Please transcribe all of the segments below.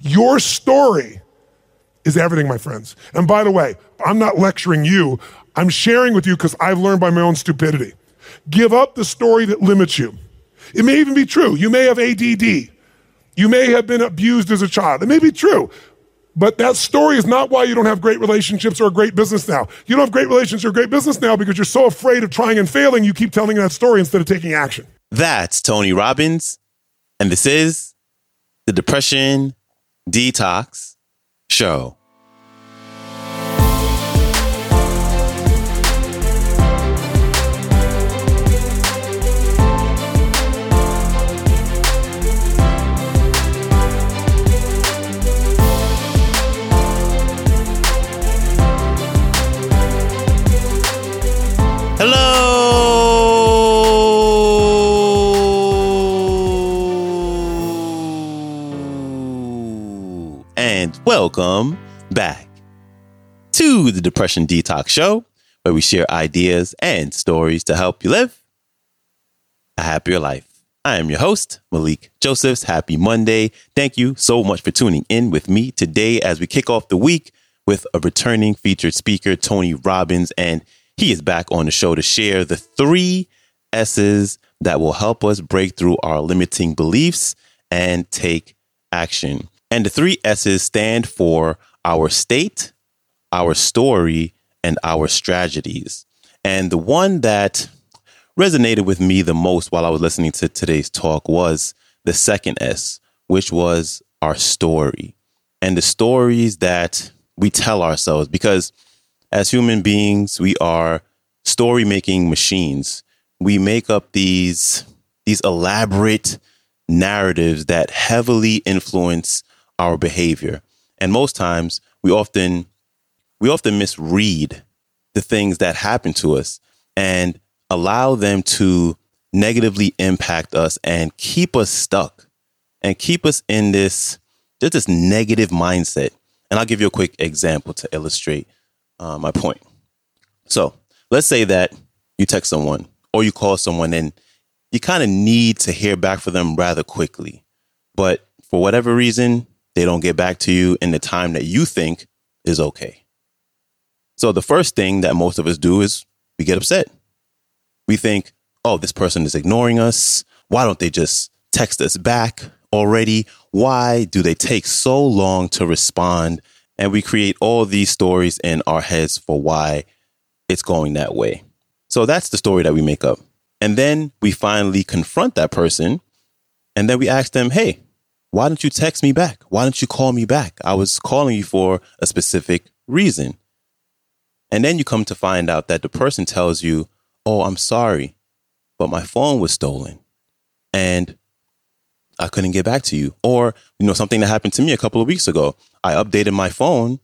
Your story is everything, my friends. And by the way, I'm not lecturing you, I'm sharing with you because I've learned by my own stupidity. Give up the story that limits you. It may even be true. You may have ADD. You may have been abused as a child. It may be true. But that story is not why you don't have great relationships or a great business now. You don't have great relationships or great business now because you're so afraid of trying and failing, you keep telling that story instead of taking action. That's Tony Robbins. And this is the Depression Detox Show. The Depression Detox Show, where we share ideas and stories to help you live a happier life. I am your host, Malikee Josephs. Happy Monday. Thank you so much for tuning in with me today as we kick off the week with a returning featured speaker, Tony Robbins, and he is back on the show to share the three S's that will help us break through our limiting beliefs and take action. And the three S's stand for our state, our story, and our strategies. And the one that resonated with me the most while I was listening to today's talk was the second S, which was our story and the stories that we tell ourselves. Because as human beings, we are story making machines we make up these these elaborate narratives that heavily influence our behavior. And most times we often we often misread the things that happen to us and allow them to negatively impact us and keep us stuck and keep us in this just this negative mindset. And I'll give you a quick example to illustrate uh, my point. So let's say that you text someone or you call someone and you kind of need to hear back from them rather quickly. But for whatever reason, they don't get back to you in the time that you think is okay. So the first thing that most of us do is we get upset. We think, oh, this person is ignoring us. Why don't they just text us back already? Why do they take so long to respond? And we create all these stories in our heads for why it's going that way. So that's the story that we make up. And then we finally confront that person. And then we ask them, hey, why don't you text me back? Why don't you call me back? I was calling you for a specific reason. And then you come to find out that the person tells you, oh, I'm sorry, but my phone was stolen and I couldn't get back to you. Or, you know, something that happened to me a couple of weeks ago. I updated my phone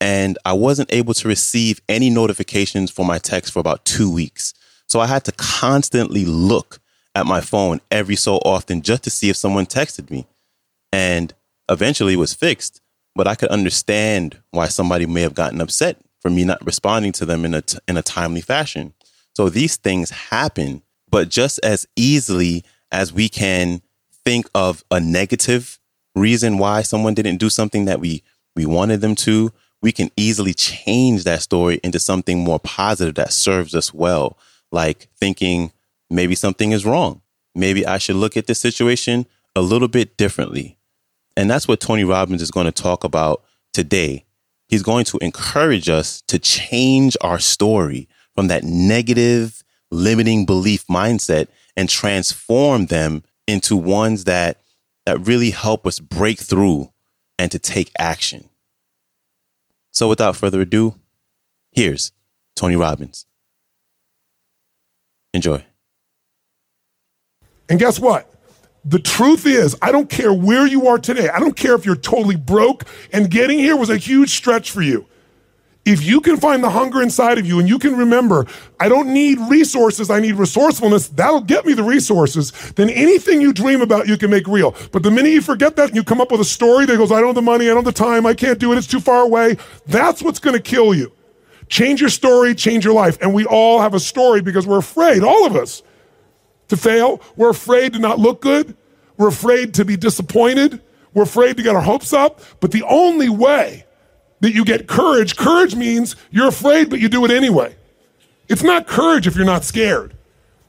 and I wasn't able to receive any notifications for my text for about two weeks. So I had to constantly look at my phone every so often just to see if someone texted me. And eventually it was fixed, but I could understand why somebody may have gotten upset for me not responding to them in a, t- in a timely fashion. So these things happen, but just as easily as we can think of a negative reason why someone didn't do something that we, we wanted them to, we can easily change that story into something more positive that serves us well. Like thinking maybe something is wrong. Maybe I should look at this situation a little bit differently. And that's what Tony Robbins is going to talk about today. He's going to encourage us to change our story from that negative, limiting belief mindset and transform them into ones that, that really help us break through and to take action. So without further ado, here's Tony Robbins. Enjoy. And guess what? The truth is, I don't care where you are today. I don't care if you're totally broke and getting here was a huge stretch for you. If you can find the hunger inside of you and you can remember, I don't need resources, I need resourcefulness, that'll get me the resources, then anything you dream about, you can make real. But the minute you forget that and you come up with a story that goes, I don't have the money, I don't have the time, I can't do it, it's too far away, that's what's gonna kill you. Change your story, change your life. And we all have a story because we're afraid, all of us, to fail. We're afraid to not look good. We're afraid to be disappointed. We're afraid to get our hopes up. But the only way that you get courage, courage means you're afraid, but you do it anyway. It's not courage if you're not scared.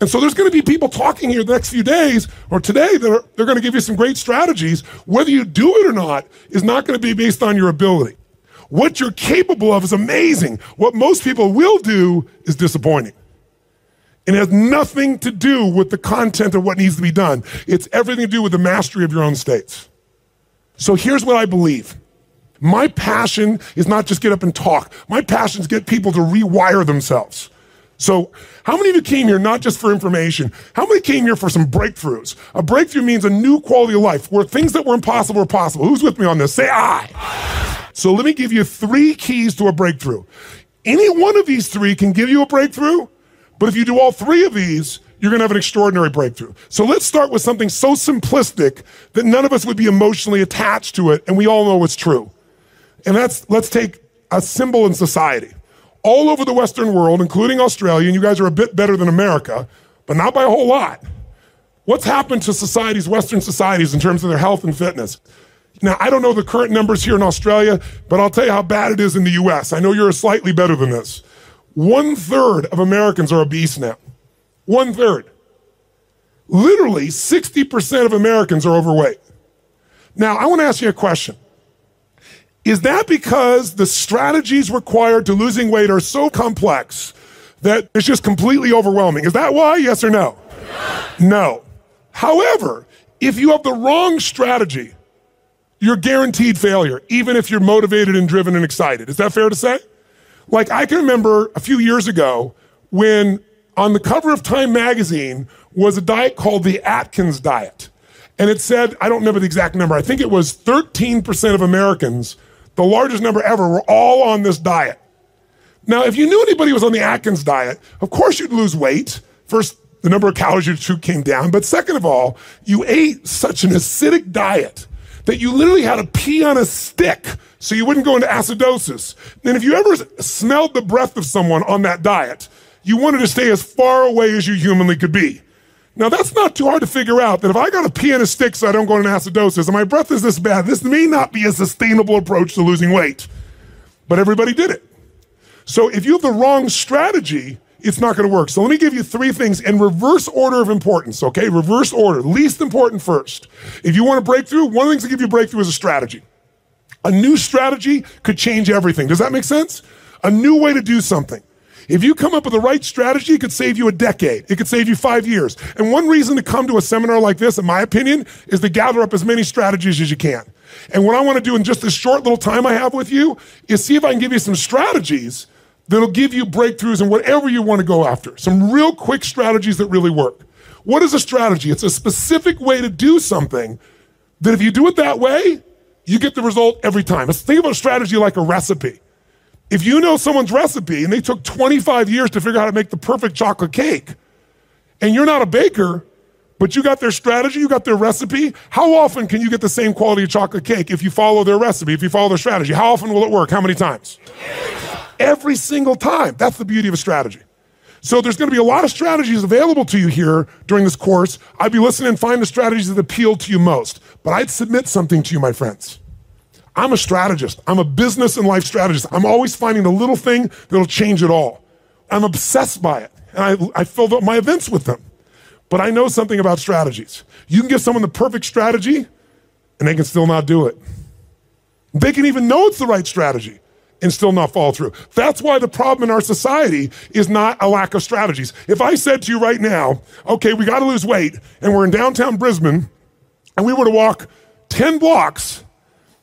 And so there's going to be people talking here the next few days or today that are, they're going to give you some great strategies. Whether you do it or not is not going to be based on your ability. What you're capable of is amazing. What most people will do is disappointing. It has nothing to do with the content of what needs to be done. It's everything to do with the mastery of your own states. So here's what I believe. My passion is not just get up and talk. My passion is get people to rewire themselves. So, how many of you came here not just for information? How many came here for some breakthroughs? A breakthrough means a new quality of life where things that were impossible are possible. Who's with me on this? Say I. So, let me give you three keys to a breakthrough. Any one of these three can give you a breakthrough, but if you do all three of these, you're going to have an extraordinary breakthrough. So let's start with something so simplistic that none of us would be emotionally attached to it, and we all know it's true. And that's let's take a symbol in society all over the Western world, including Australia, and you guys are a bit better than America, but not by a whole lot. What's happened to societies, Western societies, in terms of their health and fitness? Now, I don't know the current numbers here in Australia, but I'll tell you how bad it is in the US. I know you're slightly better than this. One third of Americans are obese now. One third. Literally, 60% of Americans are overweight. Now, I want to ask you a question. Is that because the strategies required to losing weight are so complex that it's just completely overwhelming? Is that why? Yes or no? No. However, if you have the wrong strategy, you're guaranteed failure, even if you're motivated and driven and excited. Is that fair to say? Like, I can remember a few years ago when on the cover of Time magazine was a diet called the Atkins diet. And it said, I don't remember the exact number, I think it was 13% of Americans the largest number ever, were all on this diet. Now, if you knew anybody was on the Atkins diet, of course you'd lose weight. First, the number of calories you took came down. But second of all, you ate such an acidic diet that you literally had to pee on a stick so you wouldn't go into acidosis. And if you ever smelled the breath of someone on that diet, you wanted to stay as far away as you humanly could be. Now, that's not too hard to figure out that if I got to pee in a stick so I don't go into acidosis and my breath is this bad, this may not be a sustainable approach to losing weight. But everybody did it. So if you have the wrong strategy, it's not going to work. So let me give you three things in reverse order of importance, okay? Reverse order. Least important first. If you want a breakthrough, one of the things to give you breakthrough is a strategy. A new strategy could change everything. Does that make sense? A new way to do something. If you come up with the right strategy, it could save you a decade. It could save you five years. And one reason to come to a seminar like this, in my opinion, is to gather up as many strategies as you can. And what I want to do in just this short little time I have with you is see if I can give you some strategies that'll give you breakthroughs in whatever you want to go after. Some real quick strategies that really work. What is a strategy? It's a specific way to do something that if you do it that way, you get the result every time. Think about a strategy like a recipe. If you know someone's recipe and they took 25 years to figure out how to make the perfect chocolate cake, and you're not a baker, but you got their strategy, you got their recipe, how often can you get the same quality of chocolate cake if you follow their recipe, if you follow their strategy? How often will it work? How many times? Every single time. That's the beauty of a strategy. So there's going to be a lot of strategies available to you here during this course. I'd be listening and find the strategies that appeal to you most. But I'd submit something to you, my friends. I'm a strategist. I'm a business and life strategist. I'm always finding the little thing that'll change it all. I'm obsessed by it. And I, I fill up my events with them. But I know something about strategies. You can give someone the perfect strategy and they can still not do it. They can even know it's the right strategy and still not fall through. That's why the problem in our society is not a lack of strategies. If I said to you right now, okay, we got to lose weight and we're in downtown Brisbane and we were to walk 10 blocks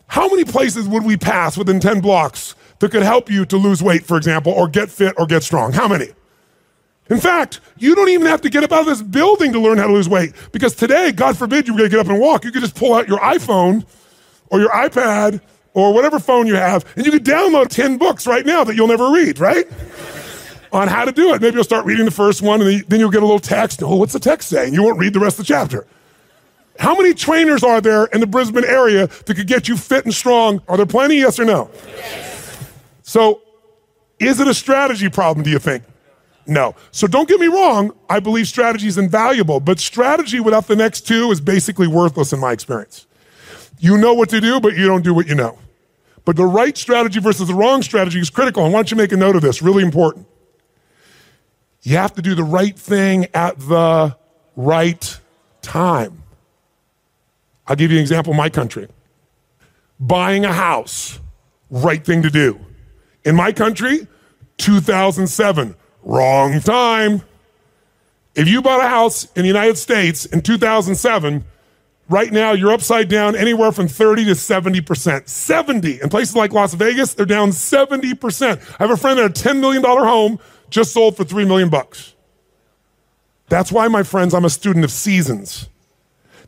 how many places would we pass within 10 blocks that could help you to lose weight, for example, or get fit or get strong? How many? In fact, you don't even have to get up out of this building to learn how to lose weight because today, God forbid you are going to get up and walk. You could just pull out your iPhone or your iPad or whatever phone you have and you could download 10 books right now that you'll never read, right? On how to do it. Maybe you'll start reading the first one and then you'll get a little text. Oh, what's the text saying? You won't read the rest of the chapter. How many trainers are there in the Brisbane area that could get you fit and strong? Are there plenty? Yes or no? Yes. So, is it a strategy problem, do you think? No. So don't get me wrong, I believe strategy is invaluable, but strategy without the next two is basically worthless in my experience. You know what to do, but you don't do what you know. But the right strategy versus the wrong strategy is critical. And why don't you make a note of this? Really important. You have to do the right thing at the right time. I'll give you an example my country. Buying a house, right thing to do. In my country, 2007, wrong time. If you bought a house in the United States in 2007, right now you're upside down anywhere from 30 to 70%. 70. In places like Las Vegas, they're down 70%. I have a friend that had a $10 million home just sold for 3 million bucks. That's why, my friends, I'm a student of seasons.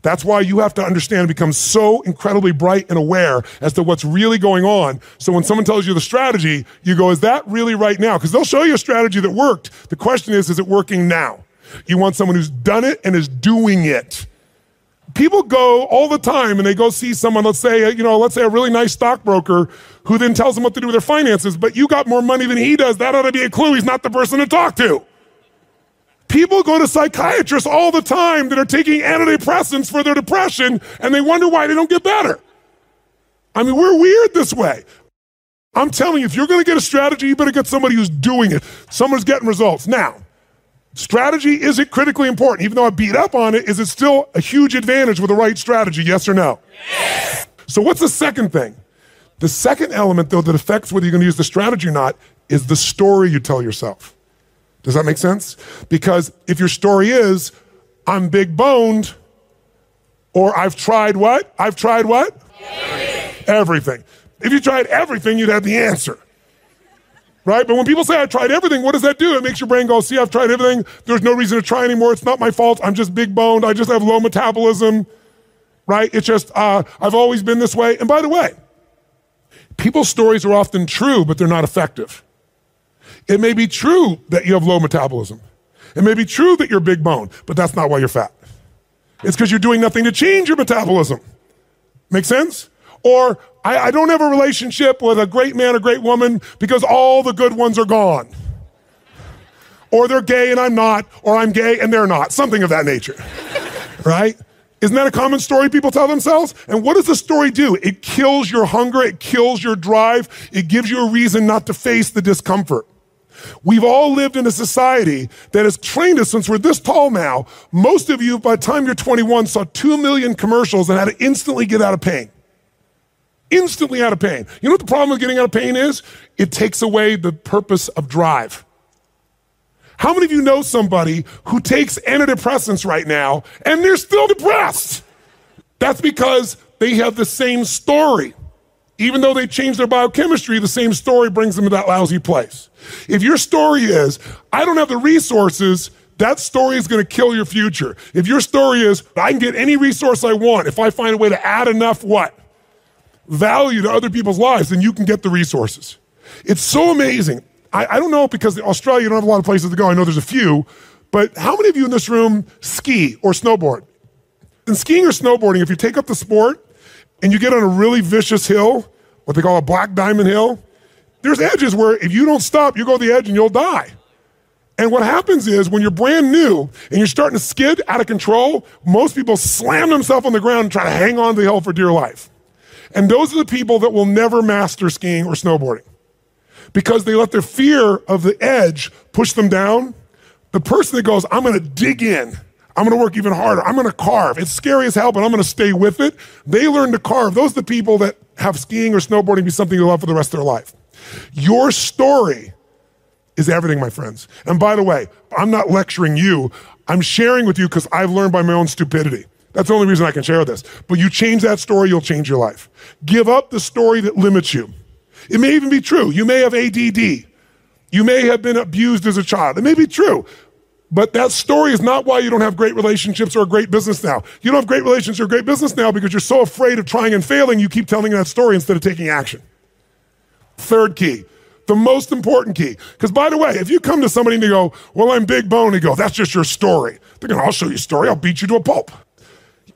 That's why you have to understand and become so incredibly bright and aware as to what's really going on. So when someone tells you the strategy, you go, is that really right now? Because they'll show you a strategy that worked. The question is, is it working now? You want someone who's done it and is doing it. People go all the time and they go see someone, let's say, you know, let's say a really nice stockbroker who then tells them what to do with their finances, but you got more money than he does. That ought to be a clue he's not the person to talk to. People go to psychiatrists all the time that are taking antidepressants for their depression and they wonder why they don't get better. I mean, we're weird this way. I'm telling you, if you're going to get a strategy, you better get somebody who's doing it, someone who's getting results. Now, strategy isn't critically important. Even though I beat up on it, is it still a huge advantage with the right strategy? Yes or no? Yes. So, what's the second thing? The second element, though, that affects whether you're going to use the strategy or not is the story you tell yourself. Does that make sense? Because if your story is, I'm big boned, or I've tried what? I've tried what? Everything. everything. If you tried everything, you'd have the answer. Right? But when people say I tried everything, what does that do? It makes your brain go, see, I've tried everything. There's no reason to try anymore. It's not my fault. I'm just big boned. I just have low metabolism. Right? It's just, uh, I've always been this way. And by the way, people's stories are often true, but they're not effective. It may be true that you have low metabolism. It may be true that you're big bone, but that's not why you're fat. It's because you're doing nothing to change your metabolism. Make sense? Or I, I, don't have a relationship with a great man or great woman because all the good ones are gone. Or they're gay and I'm not, or I'm gay and they're not. Something of that nature. right? Isn't that a common story people tell themselves? And what does the story do? It kills your hunger, it kills your drive, it gives you a reason not to face the discomfort. We've all lived in a society that has trained us since we're this tall now. Most of you, by the time you're 21, saw 2 million commercials and had to instantly get out of pain. Instantly out of pain. You know what the problem with getting out of pain is? It takes away the purpose of drive. How many of you know somebody who takes antidepressants right now and they're still depressed? That's because they have the same story. Even though they changed their biochemistry, the same story brings them to that lousy place. If your story is, I don't have the resources, that story is going to kill your future. If your story is, I can get any resource I want if I find a way to add enough what? Value to other people's lives, then you can get the resources. It's so amazing. I, I don't know because Australia, you don't have a lot of places to go. I know there's a few, but how many of you in this room ski or snowboard? In skiing or snowboarding, if you take up the sport and you get on a really vicious hill, what they call a black diamond hill, there's edges where if you don't stop, you go to the edge and you'll die. And what happens is when you're brand new and you're starting to skid out of control, most people slam themselves on the ground and try to hang on to the hill for dear life. And those are the people that will never master skiing or snowboarding because they let their fear of the edge push them down. The person that goes, I'm going to dig in. I'm going to work even harder. I'm going to carve. It's scary as hell, but I'm going to stay with it. They learn to carve. Those are the people that have skiing or snowboarding be something they love for the rest of their life. Your story is everything, my friends. And by the way, I'm not lecturing you. I'm sharing with you because I've learned by my own stupidity. That's the only reason I can share this. But you change that story, you'll change your life. Give up the story that limits you. It may even be true. You may have ADD. You may have been abused as a child. It may be true. But that story is not why you don't have great relationships or a great business now. You don't have great relationships or great business now because you're so afraid of trying and failing, you keep telling that story instead of taking action. Third key, the most important key. Because by the way, if you come to somebody and they go, Well, I'm big bone, and go, That's just your story. They're going, I'll show you a story. I'll beat you to a pulp.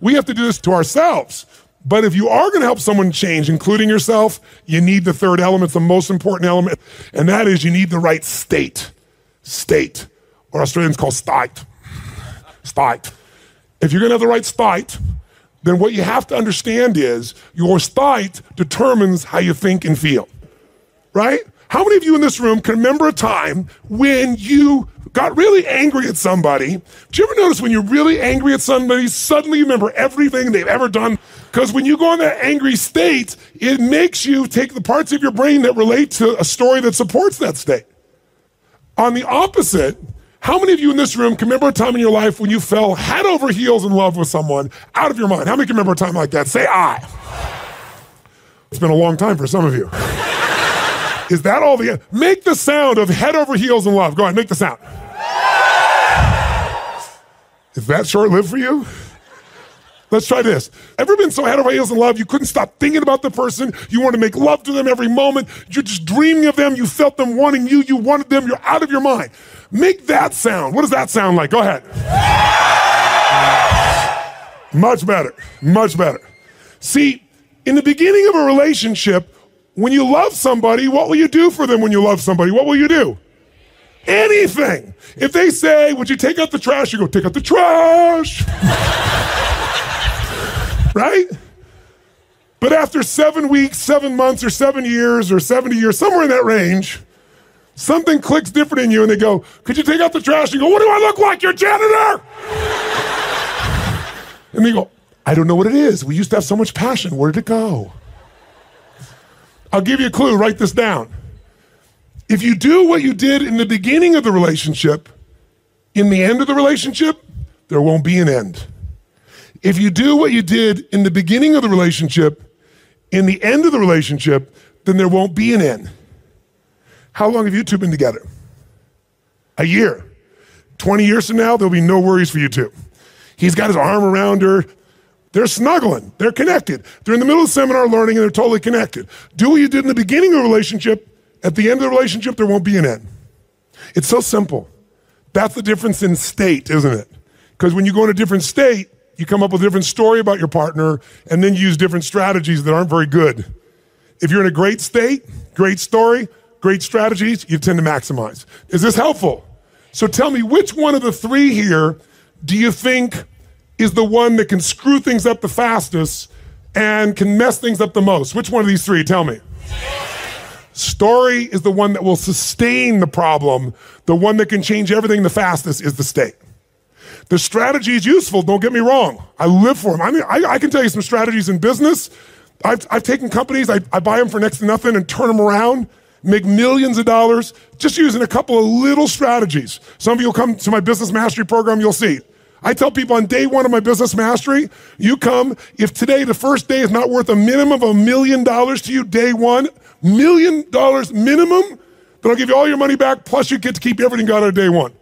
We have to do this to ourselves. But if you are going to help someone change, including yourself, you need the third element, the most important element, and that is you need the right state. State or Australians call state. State. If you're going to have the right state, then what you have to understand is your state determines how you think and feel. Right? How many of you in this room can remember a time when you got really angry at somebody? Do you ever notice when you're really angry at somebody, suddenly you remember everything they've ever done? Because when you go in that angry state, it makes you take the parts of your brain that relate to a story that supports that state. On the opposite, how many of you in this room can remember a time in your life when you fell head over heels in love with someone out of your mind? How many can remember a time like that? Say I. It's been a long time for some of you. Is that all the make the sound of head over heels in love? Go ahead, make the sound. Is that short lived for you? Let's try this. Ever been so head over heels in love you couldn't stop thinking about the person? You want to make love to them every moment. You're just dreaming of them. You felt them wanting you. You wanted them. You're out of your mind. Make that sound. What does that sound like? Go ahead. Much better. Much better. See, in the beginning of a relationship, when you love somebody, what will you do for them when you love somebody? What will you do? Anything. If they say, Would you take out the trash? You go, Take out the trash. right? But after seven weeks, seven months, or seven years, or 70 years, somewhere in that range, something clicks different in you and they go, Could you take out the trash? You go, What do I look like? You're janitor. and they go, I don't know what it is. We used to have so much passion. Where did it go? I'll give you a clue. Write this down. If you do what you did in the beginning of the relationship, in the end of the relationship, there won't be an end. If you do what you did in the beginning of the relationship, in the end of the relationship, then there won't be an end. How long have you two been together? A year. 20 years from now, there'll be no worries for you two. He's got his arm around her. They're snuggling. They're connected. They're in the middle of seminar learning and they're totally connected. Do what you did in the beginning of a relationship. At the end of the relationship, there won't be an end. It's so simple. That's the difference in state, isn't it? Because when you go in a different state, you come up with a different story about your partner and then use different strategies that aren't very good. If you're in a great state, great story, great strategies, you tend to maximize. Is this helpful? So tell me, which one of the three here do you think is the one that can screw things up the fastest and can mess things up the most? Which one of these three? Tell me. Story is the one that will sustain the problem. The one that can change everything the fastest is the state. The strategy is useful, don't get me wrong. I live for them. I mean, I, I can tell you some strategies in business. I've, I've taken companies, I, I buy them for next to nothing and turn them around, make millions of dollars just using a couple of little strategies. Some of you will come to my business mastery program, you'll see. I tell people on day one of my business mastery, you come, if today the first day is not worth a minimum of a million dollars to you, day one, million dollars minimum, then I'll give you all your money back, plus you get to keep everything got of day one.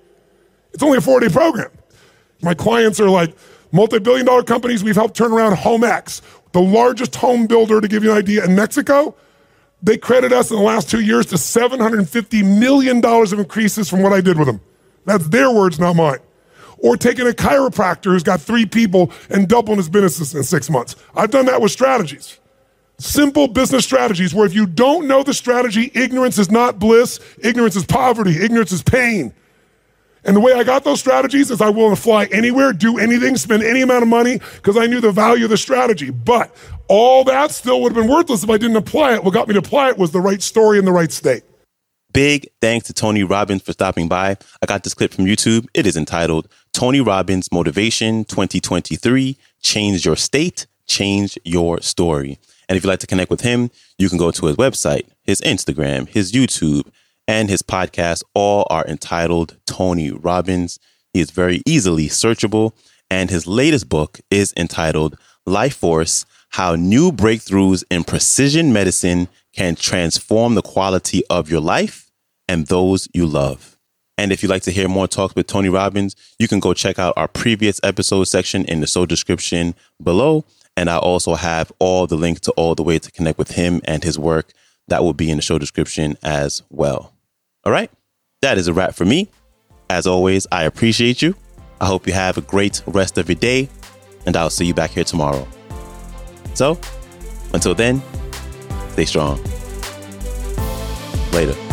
It's only a four day program. My clients are like multi billion dollar companies. We've helped turn around HomeX, the largest home builder, to give you an idea, in Mexico. They credit us in the last two years to $750 million of increases from what I did with them. That's their words, not mine or taking a chiropractor who's got three people and doubling his business in six months. I've done that with strategies. Simple business strategies where if you don't know the strategy, ignorance is not bliss, ignorance is poverty, ignorance is pain. And the way I got those strategies is I willing to fly anywhere, do anything, spend any amount of money because I knew the value of the strategy. But all that still would have been worthless if I didn't apply it. What got me to apply it was the right story in the right state. Big thanks to Tony Robbins for stopping by. I got this clip from YouTube. It is entitled Tony Robbins Motivation 2023 Change Your State, Change Your Story. And if you'd like to connect with him, you can go to his website, his Instagram, his YouTube, and his podcast. All are entitled Tony Robbins. He is very easily searchable. And his latest book is entitled Life Force How New Breakthroughs in Precision Medicine Can Transform the Quality of Your Life and those you love. And if you'd like to hear more talks with Tony Robbins, you can go check out our previous episode section in the show description below. And I also have all the links to all the way to connect with him and his work. That will be in the show description as well. All right. That is a wrap for me. As always, I appreciate you. I hope you have a great rest of your day, and I'll see you back here tomorrow. So, until then, stay strong. Later.